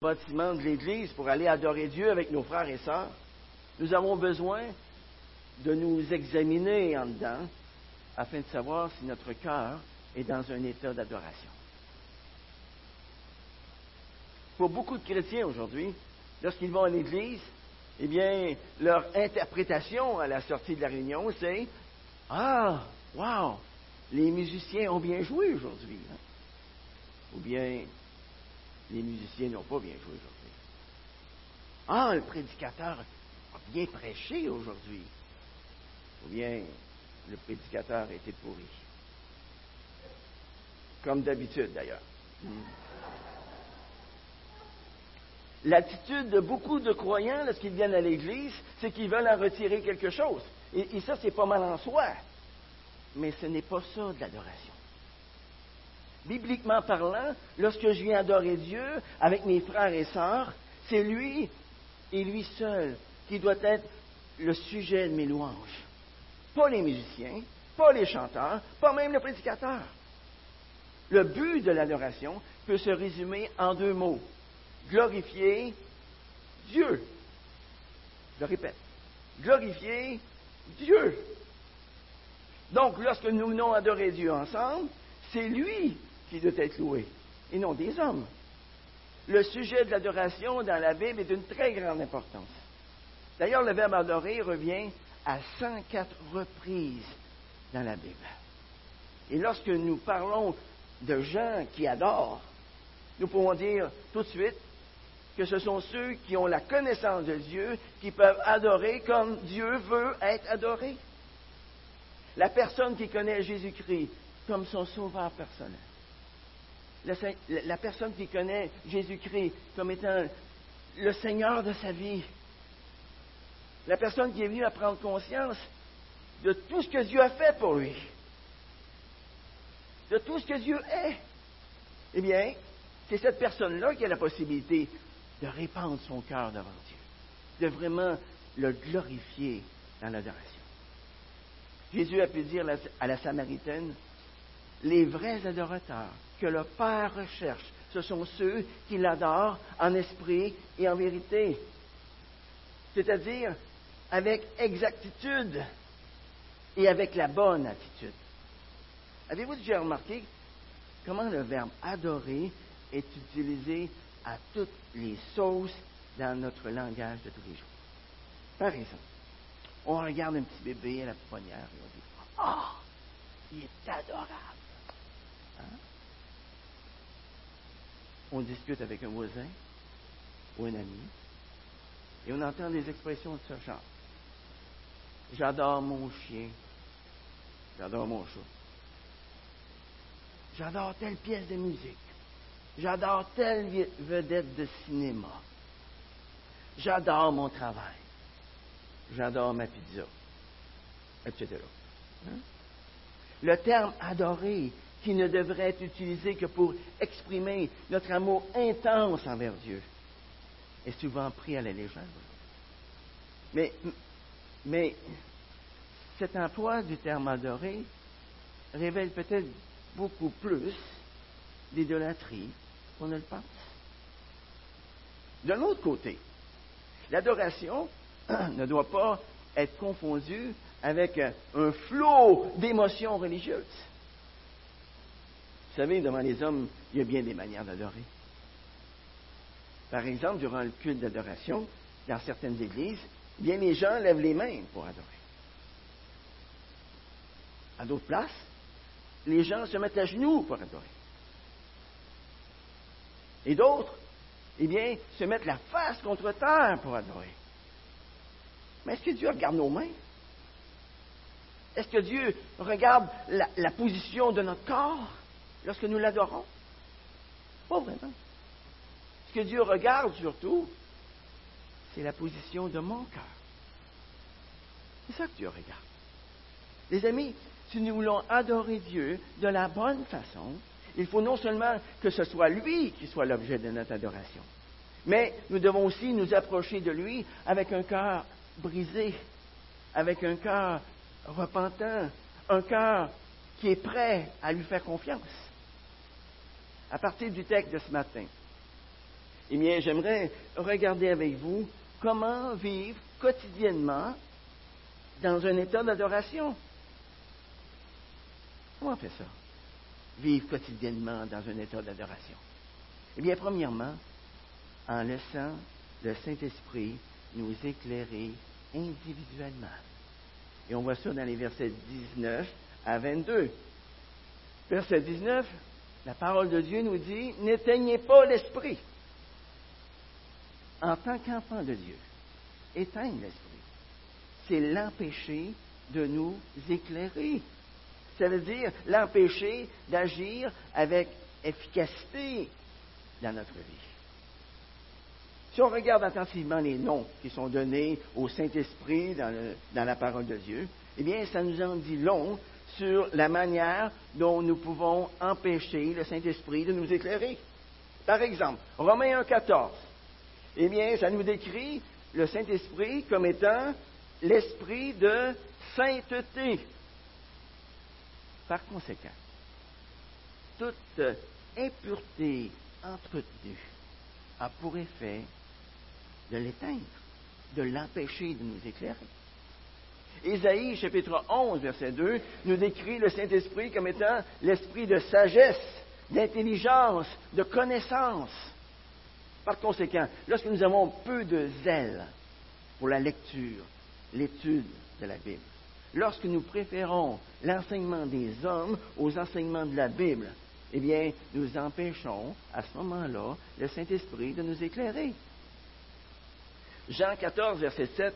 bâtiment de l'Église pour aller adorer Dieu avec nos frères et sœurs, nous avons besoin de nous examiner en dedans afin de savoir si notre cœur est dans un état d'adoration. Pour beaucoup de chrétiens aujourd'hui, lorsqu'ils vont à l'Église, eh bien, leur interprétation à la sortie de la réunion, c'est Ah, wow, les musiciens ont bien joué aujourd'hui. Hein? Ou bien, les musiciens n'ont pas bien joué aujourd'hui. Ah, le prédicateur a bien prêché aujourd'hui. Ou bien, le prédicateur été pourri. Comme d'habitude, d'ailleurs. Hmm. L'attitude de beaucoup de croyants lorsqu'ils viennent à l'Église, c'est qu'ils veulent en retirer quelque chose. Et, et ça, c'est pas mal en soi. Mais ce n'est pas ça de l'adoration. Bibliquement parlant, lorsque je viens adorer Dieu avec mes frères et sœurs, c'est lui et lui seul qui doit être le sujet de mes louanges. Pas les musiciens, pas les chanteurs, pas même le prédicateur. Le but de l'adoration peut se résumer en deux mots. Glorifier Dieu. Je le répète. Glorifier Dieu. Donc, lorsque nous venons adorer Dieu ensemble, c'est lui qui doit être loué, et non des hommes. Le sujet de l'adoration dans la Bible est d'une très grande importance. D'ailleurs, le verbe adorer revient à 104 reprises dans la Bible. Et lorsque nous parlons de gens qui adorent, nous pouvons dire tout de suite que ce sont ceux qui ont la connaissance de Dieu qui peuvent adorer comme Dieu veut être adoré. La personne qui connaît Jésus-Christ comme son sauveur personnel la personne qui connaît Jésus-Christ comme étant le Seigneur de sa vie, la personne qui est venue à prendre conscience de tout ce que Dieu a fait pour lui, de tout ce que Dieu est, eh bien, c'est cette personne-là qui a la possibilité de répandre son cœur devant Dieu, de vraiment le glorifier dans l'adoration. Jésus a pu dire à la Samaritaine, les vrais adorateurs que le Père recherche. Ce sont ceux qui l'adorent en esprit et en vérité. C'est-à-dire avec exactitude et avec la bonne attitude. Avez-vous déjà remarqué comment le verbe adorer est utilisé à toutes les sauces dans notre langage de tous les jours? Par exemple, on regarde un petit bébé à la poignard et on dit Ah, il est adorable. On discute avec un voisin ou un ami et on entend des expressions de ce genre. J'adore mon chien. J'adore mon chat. J'adore telle pièce de musique. J'adore telle vedette de cinéma. J'adore mon travail. J'adore ma pizza. Etc. Hein? Le terme adorer qui ne devrait être utilisé que pour exprimer notre amour intense envers Dieu, est souvent pris à la légère. Mais, mais cet emploi du terme adoré révèle peut-être beaucoup plus d'idolâtrie qu'on ne le pense. De l'autre côté, l'adoration ne doit pas être confondue avec un flot d'émotions religieuses. Vous savez, devant les hommes, il y a bien des manières d'adorer. Par exemple, durant le culte d'adoration, dans certaines églises, bien les gens lèvent les mains pour adorer. À d'autres places, les gens se mettent à genoux pour adorer. Et d'autres, eh bien, se mettent la face contre terre pour adorer. Mais est-ce que Dieu regarde nos mains? Est-ce que Dieu regarde la, la position de notre corps? Lorsque nous l'adorons? Pas vraiment. Ce que Dieu regarde surtout, c'est la position de mon cœur. C'est ça que Dieu regarde. Les amis, si nous voulons adorer Dieu de la bonne façon, il faut non seulement que ce soit lui qui soit l'objet de notre adoration, mais nous devons aussi nous approcher de lui avec un cœur brisé, avec un cœur repentant, un cœur qui est prêt à lui faire confiance à partir du texte de ce matin. eh bien, j'aimerais regarder avec vous comment vivre quotidiennement dans un état d'adoration. Comment on fait ça? Vivre quotidiennement dans un état d'adoration. Eh bien, premièrement, en laissant le Saint-Esprit nous éclairer individuellement. Et on voit ça dans les versets 19 à 22. Verset 19, la parole de Dieu nous dit, n'éteignez pas l'esprit. En tant qu'enfant de Dieu, éteigne l'esprit. C'est l'empêcher de nous éclairer. Ça veut dire l'empêcher d'agir avec efficacité dans notre vie. Si on regarde attentivement les noms qui sont donnés au Saint-Esprit dans, dans, la parole de Dieu, eh bien, ça nous en dit long sur la manière dont nous pouvons empêcher le Saint-Esprit de nous éclairer. Par exemple, Romains 1,14. Eh bien, ça nous décrit le Saint-Esprit comme étant l'esprit de sainteté. Par conséquent, toute impureté entretenue a pour effet de l'éteindre, de l'empêcher de nous éclairer. Ésaïe, chapitre 11, verset 2, nous décrit le Saint-Esprit comme étant l'esprit de sagesse, d'intelligence, de connaissance. Par conséquent, lorsque nous avons peu de zèle pour la lecture, l'étude de la Bible, lorsque nous préférons l'enseignement des hommes aux enseignements de la Bible, eh bien, nous empêchons à ce moment-là le Saint-Esprit de nous éclairer. Jean 14, verset 7,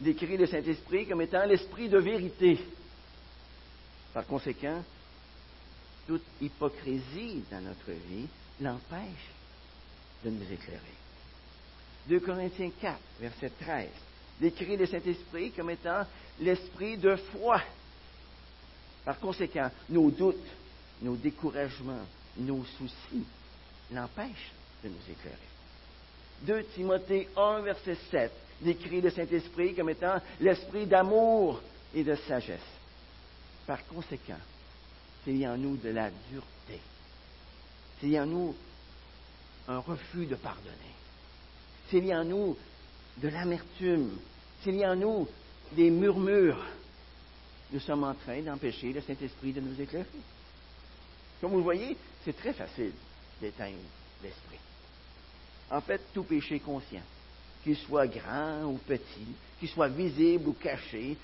décrit le Saint-Esprit comme étant l'esprit de vérité. Par conséquent, toute hypocrisie dans notre vie l'empêche de nous éclairer. 2 Corinthiens 4, verset 13, décrit le Saint-Esprit comme étant l'esprit de foi. Par conséquent, nos doutes, nos découragements, nos soucis l'empêchent de nous éclairer. 2 Timothée 1, verset 7, décrit le Saint-Esprit comme étant l'esprit d'amour et de sagesse. Par conséquent, s'il y a en nous de la dureté, s'il y a en nous un refus de pardonner, s'il y a en nous de l'amertume, s'il y a en nous des murmures, nous sommes en train d'empêcher le Saint-Esprit de nous éclairer. Comme vous le voyez, c'est très facile d'éteindre l'Esprit. En fait, tout péché conscient, qu'il soit grand ou petit, qu'il soit visible ou caché,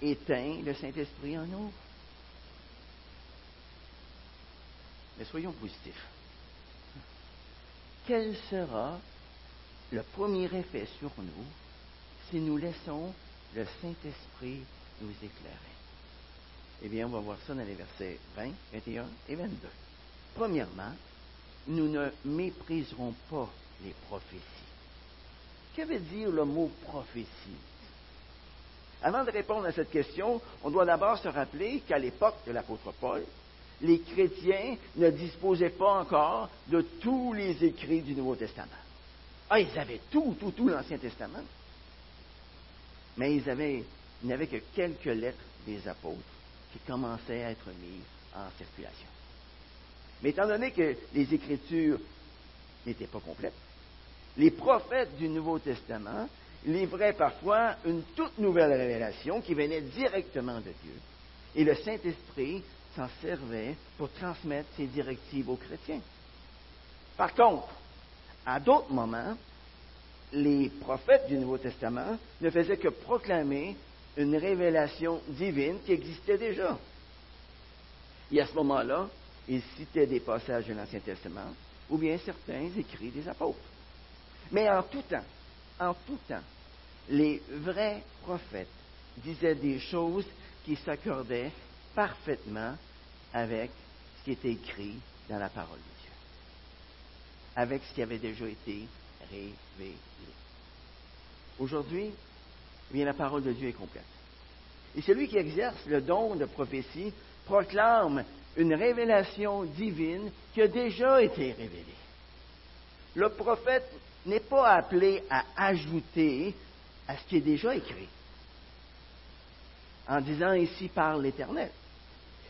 éteint le Saint-Esprit en nous. Mais soyons positifs. Quel sera le premier effet sur nous si nous laissons le Saint-Esprit nous éclairer? Eh bien, on va voir ça dans les versets 20, 21 et 22. Premièrement, nous ne mépriserons pas les prophéties. Que veut dire le mot prophétie? Avant de répondre à cette question, on doit d'abord se rappeler qu'à l'époque de l'apôtre Paul, les chrétiens ne disposaient pas encore de tous les écrits du Nouveau Testament. Ah, ils avaient tout, tout, tout l'Ancien Testament. Mais ils, avaient, ils n'avaient que quelques lettres des apôtres qui commençaient à être mises en circulation. Mais étant donné que les Écritures n'étaient pas complètes, les prophètes du Nouveau Testament livraient parfois une toute nouvelle révélation qui venait directement de Dieu. Et le Saint-Esprit s'en servait pour transmettre ses directives aux chrétiens. Par contre, à d'autres moments, les prophètes du Nouveau Testament ne faisaient que proclamer une révélation divine qui existait déjà. Et à ce moment-là, ils citaient des passages de l'Ancien Testament ou bien certains écrits des apôtres. Mais en tout temps, en tout temps, les vrais prophètes disaient des choses qui s'accordaient parfaitement avec ce qui était écrit dans la parole de Dieu, avec ce qui avait déjà été révélé. Aujourd'hui, eh bien, la parole de Dieu est complète. Et celui qui exerce le don de prophétie proclame une révélation divine qui a déjà été révélée. Le prophète n'est pas appelé à ajouter à ce qui est déjà écrit. En disant ici par l'Éternel.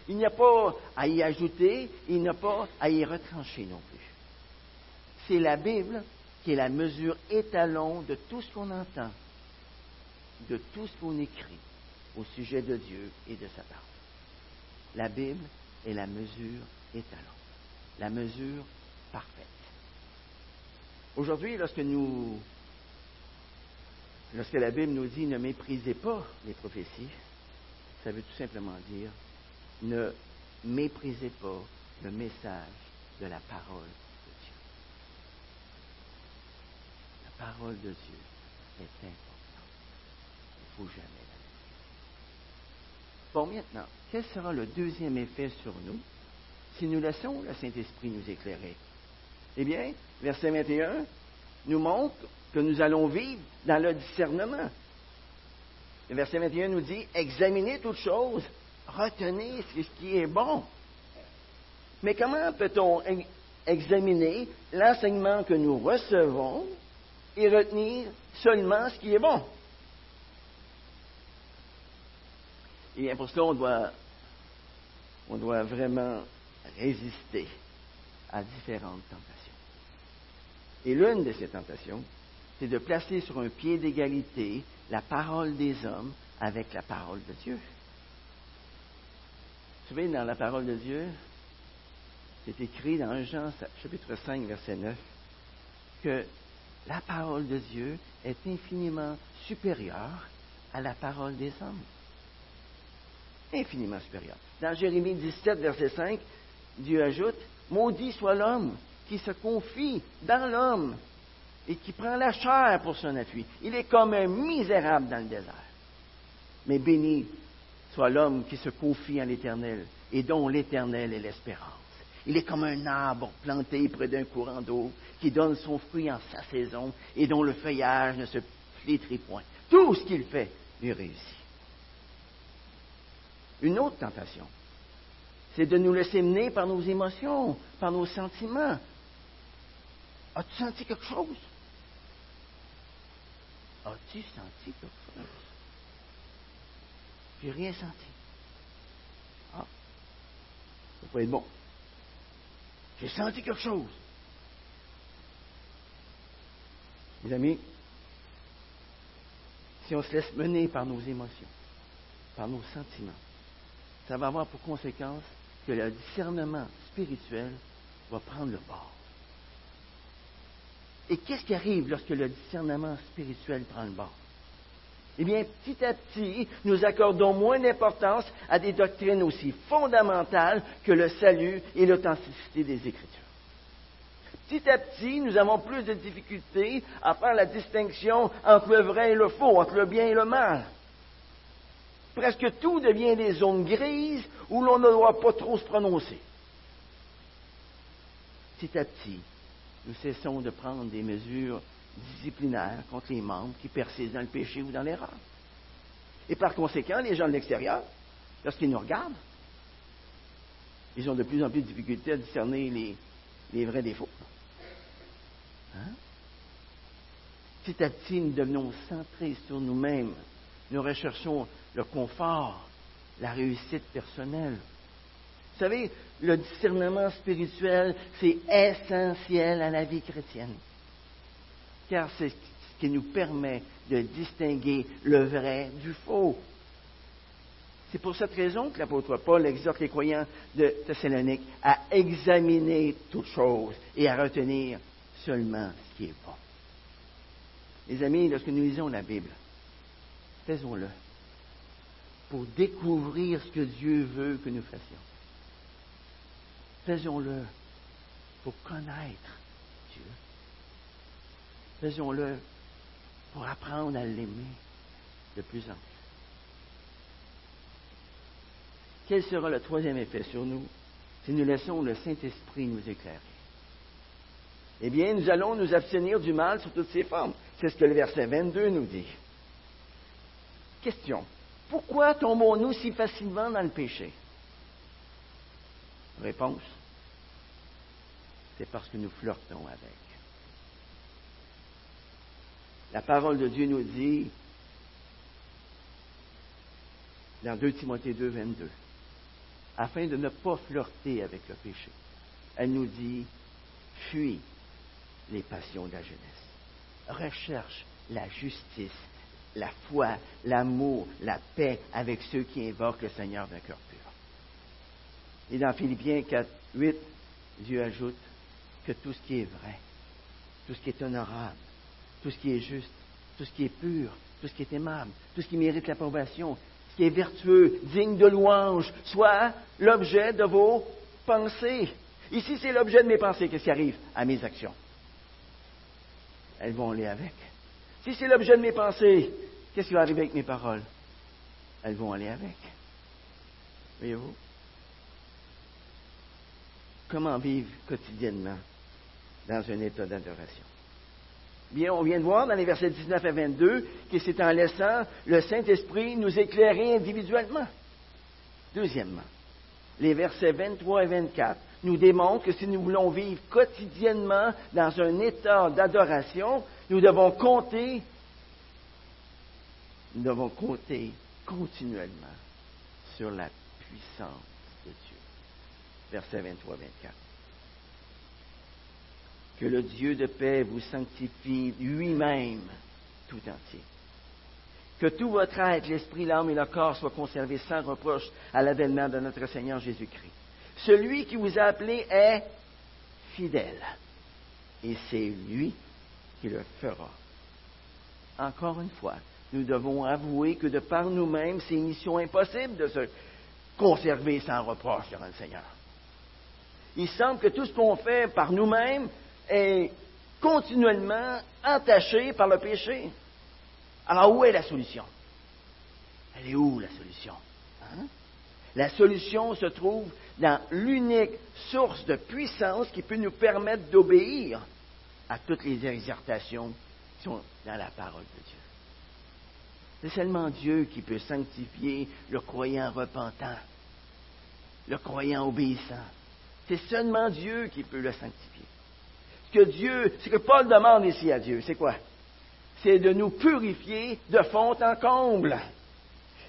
Il n'y a pas à y ajouter, il n'y a pas à y retrancher non plus. C'est la Bible qui est la mesure étalon de tout ce qu'on entend, de tout ce qu'on écrit au sujet de Dieu et de sa parole. La Bible est la mesure étalon, la mesure parfaite. Aujourd'hui, lorsque nous lorsque la Bible nous dit ne méprisez pas les prophéties, ça veut tout simplement dire ne méprisez pas le message de la parole de Dieu. La parole de Dieu est importante. Il ne faut jamais la Bon, maintenant, quel sera le deuxième effet sur nous? Si nous laissons le Saint-Esprit nous éclairer? Eh bien, verset 21 nous montre que nous allons vivre dans le discernement. Le verset 21 nous dit, examinez toutes choses, retenez ce qui est bon. Mais comment peut-on examiner l'enseignement que nous recevons et retenir seulement ce qui est bon? Et bien pour cela, on doit, on doit vraiment résister à différentes tentations. Et l'une de ces tentations, c'est de placer sur un pied d'égalité la parole des hommes avec la parole de Dieu. Vous savez, dans la parole de Dieu, c'est écrit dans Jean chapitre 5, verset 9, que la parole de Dieu est infiniment supérieure à la parole des hommes. Infiniment supérieure. Dans Jérémie 17, verset 5, Dieu ajoute, Maudit soit l'homme qui se confie dans l'homme et qui prend la chair pour son appui. Il est comme un misérable dans le désert. Mais béni soit l'homme qui se confie en l'Éternel et dont l'Éternel est l'espérance. Il est comme un arbre planté près d'un courant d'eau qui donne son fruit en sa saison et dont le feuillage ne se flétrit point. Tout ce qu'il fait lui réussit. Une autre tentation, c'est de nous laisser mener par nos émotions, par nos sentiments. As-tu senti quelque chose? As-tu senti quelque chose? J'ai rien senti. Ah, ça peut être bon. J'ai senti quelque chose. Mes amis, si on se laisse mener par nos émotions, par nos sentiments, ça va avoir pour conséquence que le discernement spirituel va prendre le bord. Et qu'est-ce qui arrive lorsque le discernement spirituel prend le bord? Eh bien, petit à petit, nous accordons moins d'importance à des doctrines aussi fondamentales que le salut et l'authenticité des Écritures. Petit à petit, nous avons plus de difficultés à faire la distinction entre le vrai et le faux, entre le bien et le mal. Presque tout devient des zones grises où l'on ne doit pas trop se prononcer. Petit à petit, nous cessons de prendre des mesures disciplinaires contre les membres qui persistent dans le péché ou dans l'erreur. Et par conséquent, les gens de l'extérieur, lorsqu'ils nous regardent, ils ont de plus en plus de difficultés à discerner les, vrais défauts. Hein? Petit à petit, nous devenons centrés sur nous-mêmes. Nous recherchons le confort, la réussite personnelle. Vous savez, le discernement spirituel, c'est essentiel à la vie chrétienne. Car c'est ce qui nous permet de distinguer le vrai du faux. C'est pour cette raison que l'apôtre Paul exhorte les croyants de Thessalonique à examiner toutes choses et à retenir seulement ce qui est bon. Les amis, lorsque nous lisons la Bible, faisons-le pour découvrir ce que Dieu veut que nous fassions. Faisons-le pour connaître Dieu. Faisons-le pour apprendre à l'aimer de plus en plus. Quel sera le troisième effet sur nous si nous laissons le Saint-Esprit nous éclairer? Eh bien, nous allons nous abstenir du mal sous toutes ses formes. C'est ce que le verset 22 nous dit. Question. Pourquoi tombons-nous si facilement dans le péché? Réponse, c'est parce que nous flirtons avec. La parole de Dieu nous dit, dans 2 Timothée 2, 22, afin de ne pas flirter avec le péché, elle nous dit, fuis les passions de la jeunesse. recherche la justice, la foi, l'amour, la paix avec ceux qui invoquent le Seigneur d'un cœur. Et dans Philippiens 4, 8, Dieu ajoute que tout ce qui est vrai, tout ce qui est honorable, tout ce qui est juste, tout ce qui est pur, tout ce qui est aimable, tout ce qui mérite l'approbation, ce qui est vertueux, digne de louange, soit l'objet de vos pensées. Ici, c'est l'objet de mes pensées. Qu'est-ce qui arrive? À mes actions? Elles vont aller avec. Si c'est l'objet de mes pensées, qu'est-ce qui va arriver avec mes paroles? Elles vont aller avec. Voyez-vous? Comment vivre quotidiennement dans un état d'adoration? Bien, on vient de voir dans les versets 19 à 22 que c'est en laissant le Saint-Esprit nous éclairer individuellement. Deuxièmement, les versets 23 et 24 nous démontrent que si nous voulons vivre quotidiennement dans un état d'adoration, nous devons compter, nous devons compter continuellement sur la puissance. Versets 23 24 que le Dieu de paix vous sanctifie lui-même tout entier. Que tout votre être, l'esprit, l'âme et le corps soient conservés sans reproche à l'avènement de notre Seigneur Jésus-Christ. Celui qui vous a appelé est fidèle. Et c'est lui qui le fera. Encore une fois, nous devons avouer que de par nous-mêmes, c'est une mission impossible de se conserver sans reproche devant le Seigneur. Il semble que tout ce qu'on fait par nous-mêmes, est continuellement entaché par le péché. Alors où est la solution? Elle est où la solution? Hein? La solution se trouve dans l'unique source de puissance qui peut nous permettre d'obéir à toutes les exhortations qui sont dans la parole de Dieu. C'est seulement Dieu qui peut sanctifier le croyant repentant, le croyant obéissant. C'est seulement Dieu qui peut le sanctifier que Dieu, ce que Paul demande ici à Dieu, c'est quoi? C'est de nous purifier de fond en comble.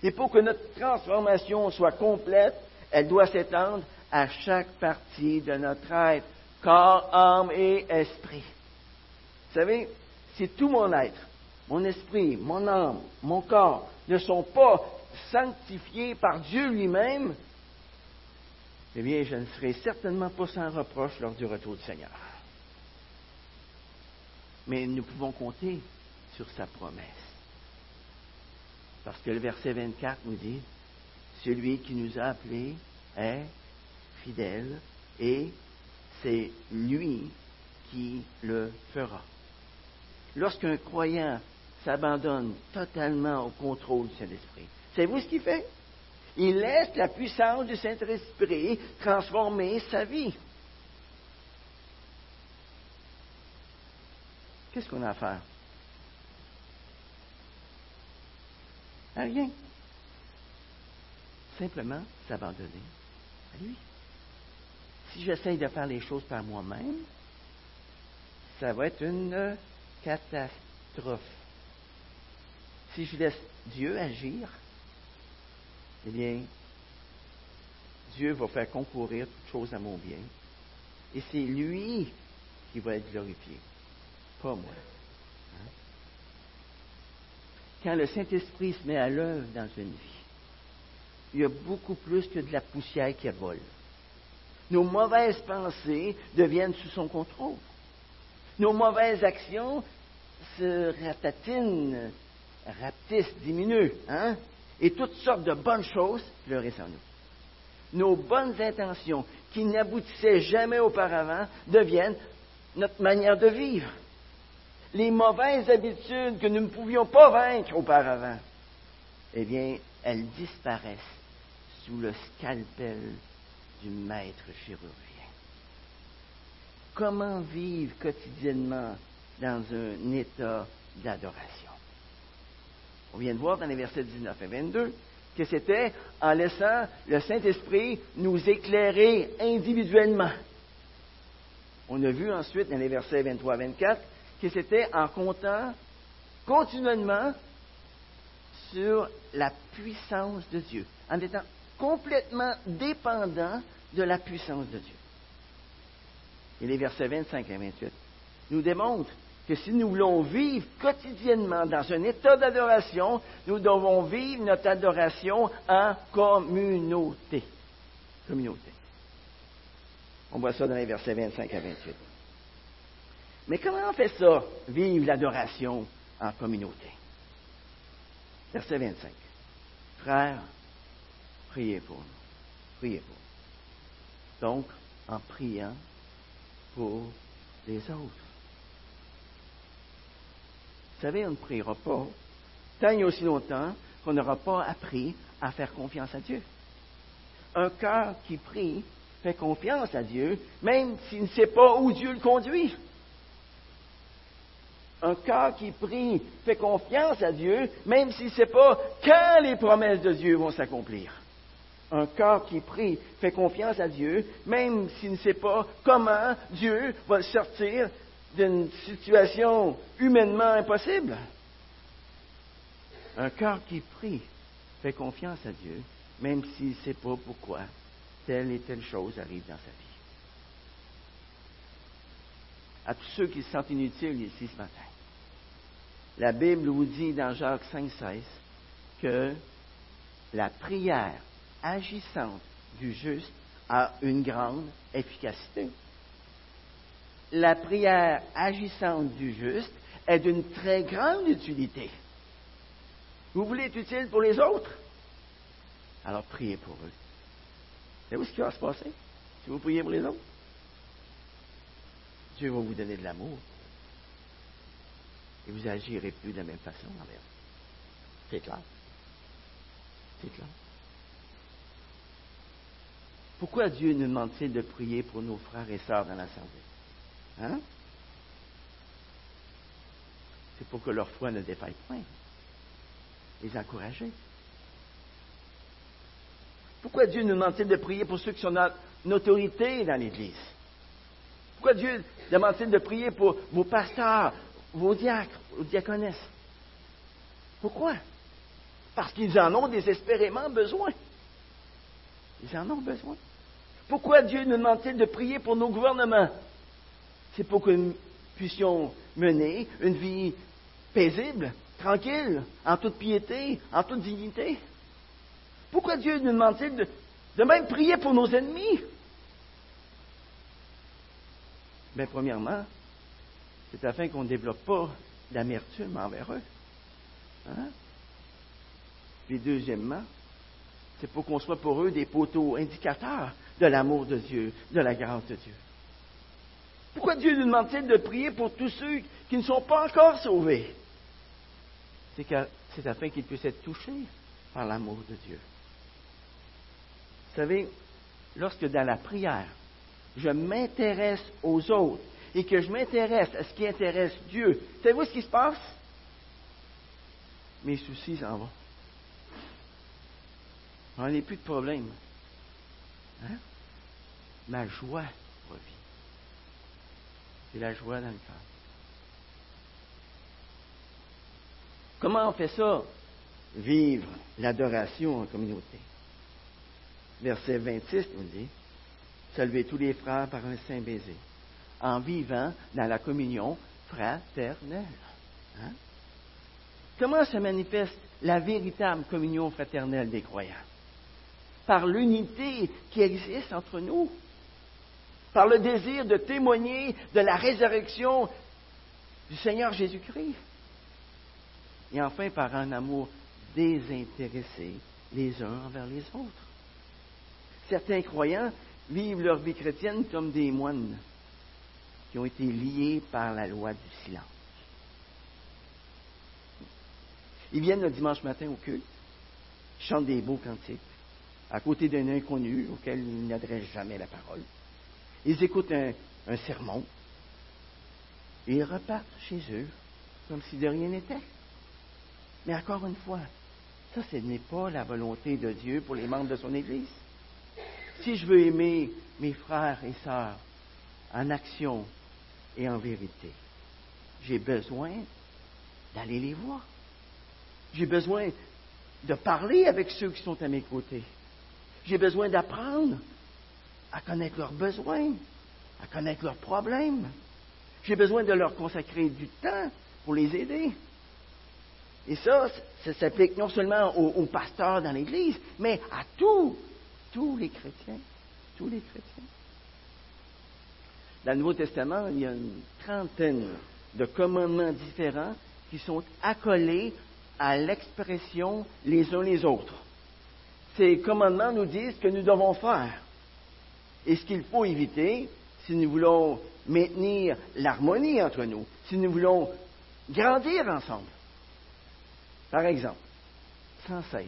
Et pour que notre transformation soit complète, elle doit s'étendre à chaque partie de notre être, corps, âme et esprit. Vous savez, si tout mon être, mon esprit, mon âme, mon corps ne sont pas sanctifiés par Dieu lui-même, eh bien, je ne serai certainement pas sans reproche lors du retour du Seigneur. Mais nous pouvons compter sur sa promesse. Parce que le verset 24 nous dit, celui qui nous a appelés est fidèle et c'est lui qui le fera. Lorsqu'un croyant s'abandonne totalement au contrôle du Saint-Esprit, savez-vous ce qu'il fait? Il laisse la puissance du Saint-Esprit transformer sa vie. Qu'est-ce qu'on a à faire? Rien. Simplement s'abandonner à lui. Si j'essaye de faire les choses par moi-même, ça va être une catastrophe. Si je laisse Dieu agir, eh bien, Dieu va faire concourir toutes choses à mon bien. Et c'est lui qui va être glorifié pas moi. Hein? Quand le Saint-Esprit se met à l'œuvre dans une vie, il y a beaucoup plus que de la poussière qui vole. Nos mauvaises pensées deviennent sous son contrôle. Nos mauvaises actions se ratatinent, rapetissent, diminuent, hein? Et toutes sortes de bonnes choses fleurissent en nous. Nos bonnes intentions, qui n'aboutissaient jamais auparavant, deviennent notre manière de vivre les mauvaises habitudes que nous ne pouvions pas vaincre auparavant, eh bien, elles disparaissent sous le scalpel du maître chirurgien. Comment vivre quotidiennement dans un état d'adoration? On vient de voir dans les versets 19 et 22 que c'était en laissant le Saint-Esprit nous éclairer individuellement. On a vu ensuite dans les versets 23 et 24 que c'était en comptant continuellement sur la puissance de Dieu, en étant complètement dépendant de la puissance de Dieu. Et les versets 25 et 28 nous démontrent que si nous voulons vivre quotidiennement dans un état d'adoration, nous devons vivre notre adoration en communauté. Communauté. On voit ça dans les versets 25 à 28. Mais comment on fait ça, vivre l'adoration en communauté? Verset 25. Frères, priez pour nous. Priez pour nous. Donc, en priant pour les autres. Savez, on ne priera pas tant aussi longtemps qu'on n'aura pas appris à faire confiance à Dieu. Un cœur qui prie fait confiance à Dieu, même s'il ne sait pas où Dieu le conduit. Un cœur qui prie fait confiance à Dieu, même s'il ne sait pas quand les promesses de Dieu vont s'accomplir. Un cœur qui prie fait confiance à Dieu, même s'il ne sait pas comment Dieu va sortir d'une situation humainement impossible. Un cœur qui prie fait confiance à Dieu, même s'il ne sait pas pourquoi telle et telle chose arrive dans sa vie. À tous ceux qui se sentent inutiles ici ce matin, la Bible vous dit dans Jacques 5,16 que la prière agissante du juste a une grande efficacité. La prière agissante du juste est d'une très grande utilité. Vous voulez être utile pour les autres? Alors priez pour eux. Savez-vous ce qui va se passer si vous priez pour les autres? Dieu va vous donner de l'amour. Et vous agirez plus de la même façon envers C'est clair? C'est clair? Pourquoi Dieu nous demande-t-il de prier pour nos frères et sœurs dans l'Assemblée? Hein? C'est pour que leur foi ne défaille point. Les encourager. Pourquoi Dieu nous demande-t-il de prier pour ceux qui sont une autorité dans l'Église? Pourquoi Dieu demande-t-il de prier pour vos pasteurs, vos diacres, vos diaconesses? Pourquoi? Parce qu'ils en ont désespérément besoin. Ils en ont besoin. Pourquoi Dieu nous demande-t-il de prier pour nos gouvernements? C'est pour que nous puissions mener une vie paisible, tranquille, en toute piété, en toute dignité. Pourquoi Dieu nous demande-t-il de, même prier pour nos ennemis? Bien, premièrement, c'est afin qu'on ne développe pas d'amertume envers eux. Hein? Deuxièmement, c'est pour qu'on soit pour eux des poteaux indicateurs de l'amour de Dieu, de la grâce de Dieu. Pourquoi Dieu nous demande-t-il de prier pour tous ceux qui ne sont pas encore sauvés? C'est afin qu'ils puissent être touchés par l'amour de Dieu. Vous savez, lorsque dans la prière, je m'intéresse aux autres et que je m'intéresse à ce qui intéresse Dieu, savez-vous ce qui se passe? Mes soucis s'en vont. On n'a plus de problème. Hein? Ma joie revient. C'est la joie dans le cœur. Comment on fait ça? Vivre l'adoration en communauté. Verset 26 nous dit Saluez tous les frères par un saint baiser, en vivant dans la communion fraternelle. Hein? Comment se manifeste la véritable communion fraternelle des croyants? Par l'unité qui existe entre nous, par le désir de témoigner de la résurrection du Seigneur Jésus-Christ, et enfin par un amour désintéressé les uns envers les autres. Certains croyants vivent leur vie chrétienne comme des moines qui ont été liés par la loi du silence. Ils viennent le dimanche matin au culte, chantent des beaux cantiques, à côté d'un inconnu auquel ils n'adressent jamais la parole. Ils écoutent un, sermon et ils repartent chez eux comme si de rien n'était. Mais encore une fois, ça, ce n'est pas la volonté de Dieu pour les membres de son Église. Si je veux aimer mes frères et sœurs en action et en vérité, j'ai besoin d'aller les voir. J'ai besoin de parler avec ceux qui sont à mes côtés. J'ai besoin d'apprendre à connaître leurs besoins, à connaître leurs problèmes. J'ai besoin de leur consacrer du temps pour les aider. Et ça, ça s'applique non seulement aux, pasteurs dans l'Église, mais à tous, tous les chrétiens. Tous les chrétiens. Dans le Nouveau Testament, il y a une trentaine de commandements différents qui sont accolés à l'expression les uns les autres. Ces commandements nous disent ce que nous devons faire et ce qu'il faut éviter si nous voulons maintenir l'harmonie entre nous, si nous voulons grandir ensemble. Par exemple, sans cesse,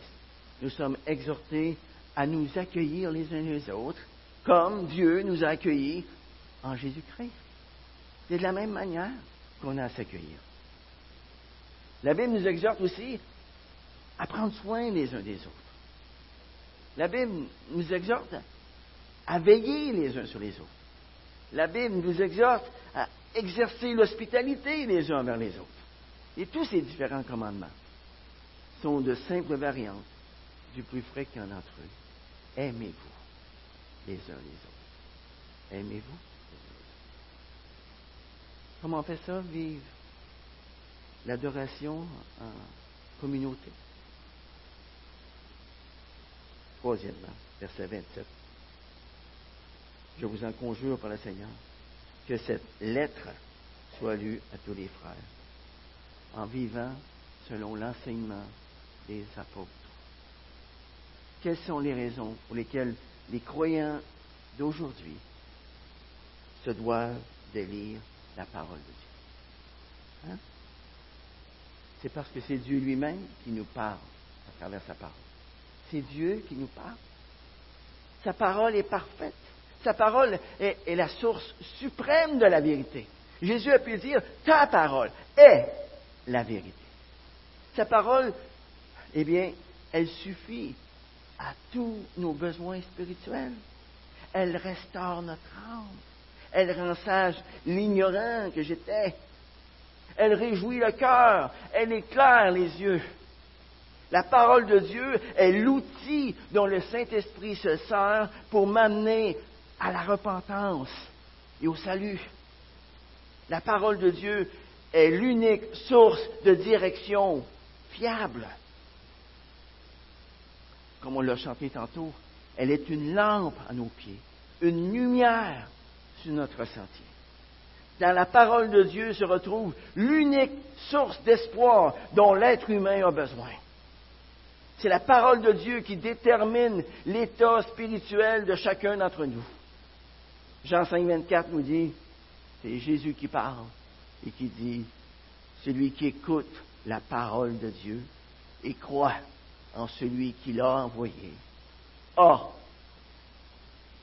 nous sommes exhortés à nous accueillir les uns les autres comme Dieu nous a accueillis en Jésus-Christ. C'est de la même manière qu'on a à s'accueillir. La Bible nous exhorte aussi à prendre soin les uns des autres. La Bible nous exhorte à veiller les uns sur les autres. La Bible nous exhorte à exercer l'hospitalité les uns envers les autres. Et tous ces différents commandements sont de simples variantes du plus fréquent d'entre eux. Aimez-vous les uns les autres. Aimez-vous. Comment on fait ça? Vivre l'adoration en communauté. Troisièmement, verset 27. Je vous en conjure par le Seigneur que cette lettre soit lue à tous les frères en vivant selon l'enseignement des apôtres. Quelles sont les raisons pour lesquelles les croyants d'aujourd'hui se doivent de lire la parole de Dieu? Hein? C'est parce que c'est Dieu lui-même qui nous parle à travers sa parole. C'est Dieu qui nous parle. Sa parole est parfaite. Sa parole est, est, la source suprême de la vérité. Jésus a pu dire, ta parole est la vérité. Sa parole eh bien, elle suffit à tous nos besoins spirituels. Elle restaure notre âme. Elle rend sage l'ignorant que j'étais. Elle réjouit le cœur. Elle éclaire les yeux. La parole de Dieu est l'outil dont le Saint-Esprit se sert pour m'amener à la repentance et au salut. La parole de Dieu est l'unique source de direction fiable comme on l'a chanté tantôt, elle est une lampe à nos pieds, une lumière sur notre sentier. Dans la parole de Dieu se retrouve l'unique source d'espoir dont l'être humain a besoin. C'est la parole de Dieu qui détermine l'état spirituel de chacun d'entre nous. Jean 5, 24 nous dit, c'est Jésus qui parle et qui dit, celui qui écoute la parole de Dieu et croit en celui qui l'a envoyé, a,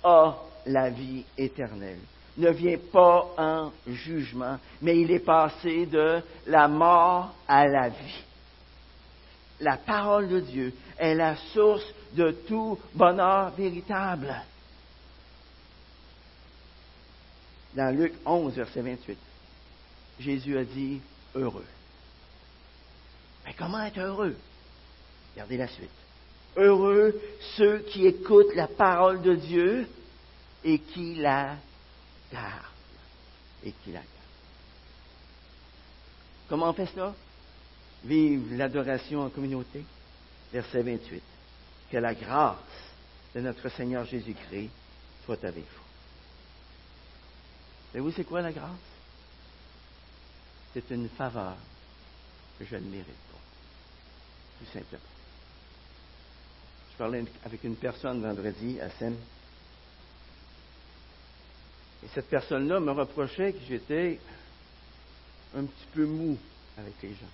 a la vie éternelle. Ne vient pas en jugement, mais il est passé de la mort à la vie. La parole de Dieu est la source de tout bonheur véritable. Dans Luc 11, verset 28, Jésus a dit heureux. Mais comment être heureux? Regardez la suite. Heureux ceux qui écoutent la parole de Dieu et qui la gardent. Et qui la gardent. Comment on fait cela? Vive l'adoration en communauté. Verset 28. Que la grâce de notre Seigneur Jésus-Christ soit avec vous. Mais vous, c'est quoi la grâce? C'est une faveur que je ne mérite pas. Tout simplement. Je parlais avec une personne vendredi à Seine. Et cette personne-là me reprochait que j'étais un petit peu mou avec les gens.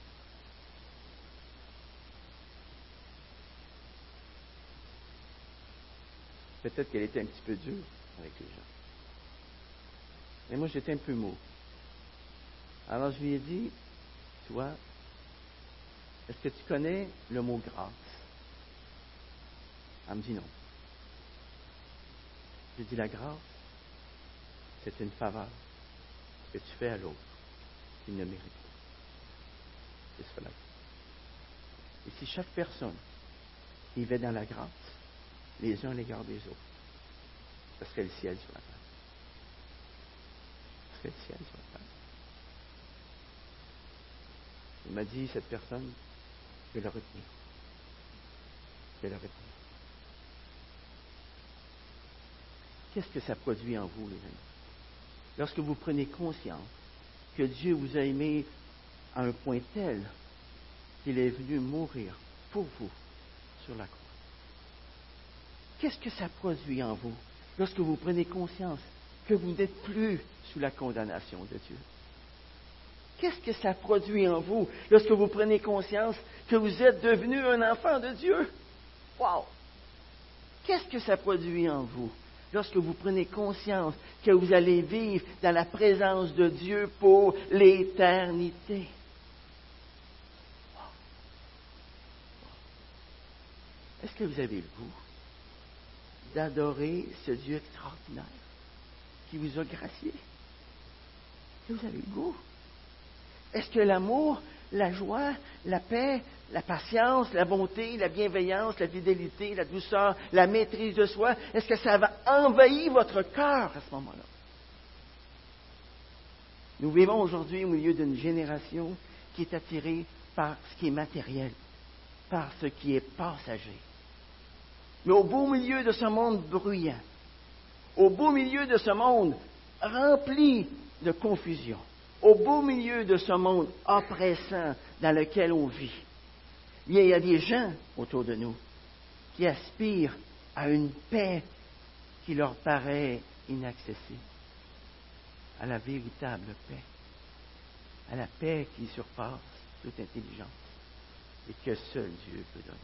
Peut-être qu'elle était un petit peu dure avec les gens. Mais moi, j'étais un peu mou. Alors je lui ai dit, toi, est-ce que tu connais le mot grâce? Elle me dit non. J'ai dit la grâce, c'est une faveur que tu fais à l'autre qui ne mérite pas. C'est cela. Et si chaque personne vivait dans la grâce, les uns à l'égard des autres, ce serait le ciel sur la terre. Il m'a dit, cette personne, je vais la retenir. Je vais la retenir. Qu'est-ce que ça produit en vous, les amis? Lorsque vous prenez conscience que Dieu vous a aimé à un point tel qu'il est venu mourir pour vous sur la croix. Qu'est-ce que ça produit en vous? Lorsque vous prenez conscience que vous n'êtes plus sous la condamnation de Dieu? Qu'est-ce que ça produit en vous lorsque vous prenez conscience que vous êtes devenu un enfant de Dieu? Wow! Qu'est-ce que ça produit en vous lorsque vous prenez conscience que vous allez vivre dans la présence de Dieu pour l'éternité? Est-ce que vous avez le goût d'adorer ce Dieu extraordinaire? Qui vous a gracié? Que vous avez le goût? Est-ce que l'amour, la joie, la paix, la patience, la bonté, la bienveillance, la fidélité, la douceur, la maîtrise de soi, est-ce que ça va envahir votre cœur à ce moment-là? Nous vivons aujourd'hui au milieu d'une génération qui est attirée par ce qui est matériel, par ce qui est passager. Mais au beau milieu de ce monde bruyant, au beau milieu de ce monde rempli de confusion, au beau milieu de ce monde oppressant dans lequel on vit, il y a des gens autour de nous qui aspirent à une paix qui leur paraît inaccessible, à la véritable paix, à la paix qui surpasse toute intelligence et que seul Dieu peut donner.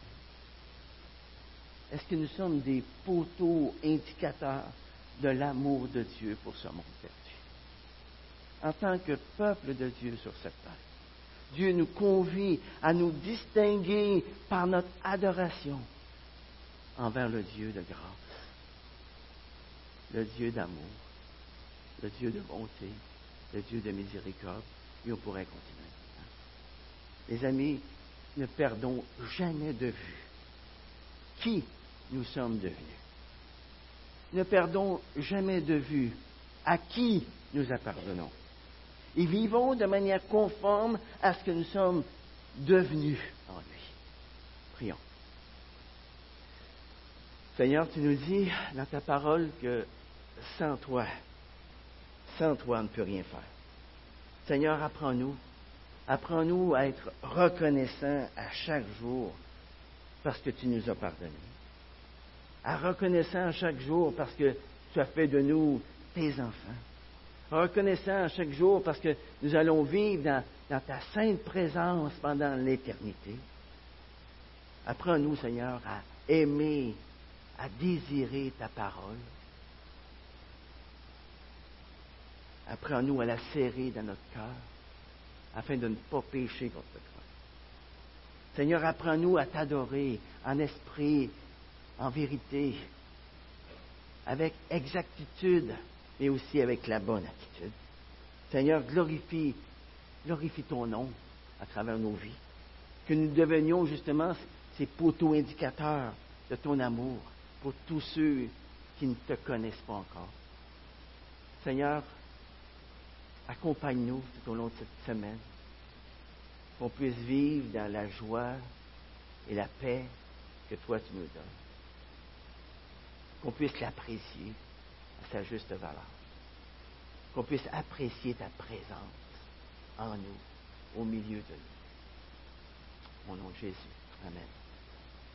Est-ce que nous sommes des poteaux indicateurs de l'amour de Dieu pour ce monde perdu? En tant que peuple de Dieu sur cette terre, Dieu nous convie à nous distinguer par notre adoration envers le Dieu de grâce, le Dieu d'amour, le Dieu de bonté, le Dieu de miséricorde, et on pourrait continuer. Les amis, ne perdons jamais de vue qui nous sommes devenus. Ne perdons jamais de vue à qui nous appartenons. Et vivons de manière conforme à ce que nous sommes devenus en lui. Prions. Seigneur, tu nous dis dans ta parole que sans toi, sans toi, on ne peut rien faire. Seigneur, apprends-nous. Apprends-nous à être reconnaissants à chaque jour parce que tu nous as pardonné. À reconnaissant chaque jour parce que tu as fait de nous tes enfants. Reconnaissant chaque jour parce que nous allons vivre dans, dans ta sainte présence pendant l'éternité. Apprends-nous, Seigneur, à aimer, à désirer ta parole. Apprends-nous à la serrer dans notre cœur afin de ne pas pécher contre toi. Seigneur, apprends-nous à t'adorer en esprit, en vérité, avec exactitude, mais aussi avec la bonne attitude. Seigneur, glorifie, glorifie ton nom à travers nos vies. Que nous devenions justement ces poteaux indicateurs de ton amour pour tous ceux qui ne te connaissent pas encore. Seigneur, accompagne-nous tout au long de cette semaine qu'on puisse vivre dans la joie et la paix que toi tu nous donnes. Qu'on puisse l'apprécier à sa juste valeur. Qu'on puisse apprécier ta présence en nous, au milieu de nous. Au nom de Jésus. Amen.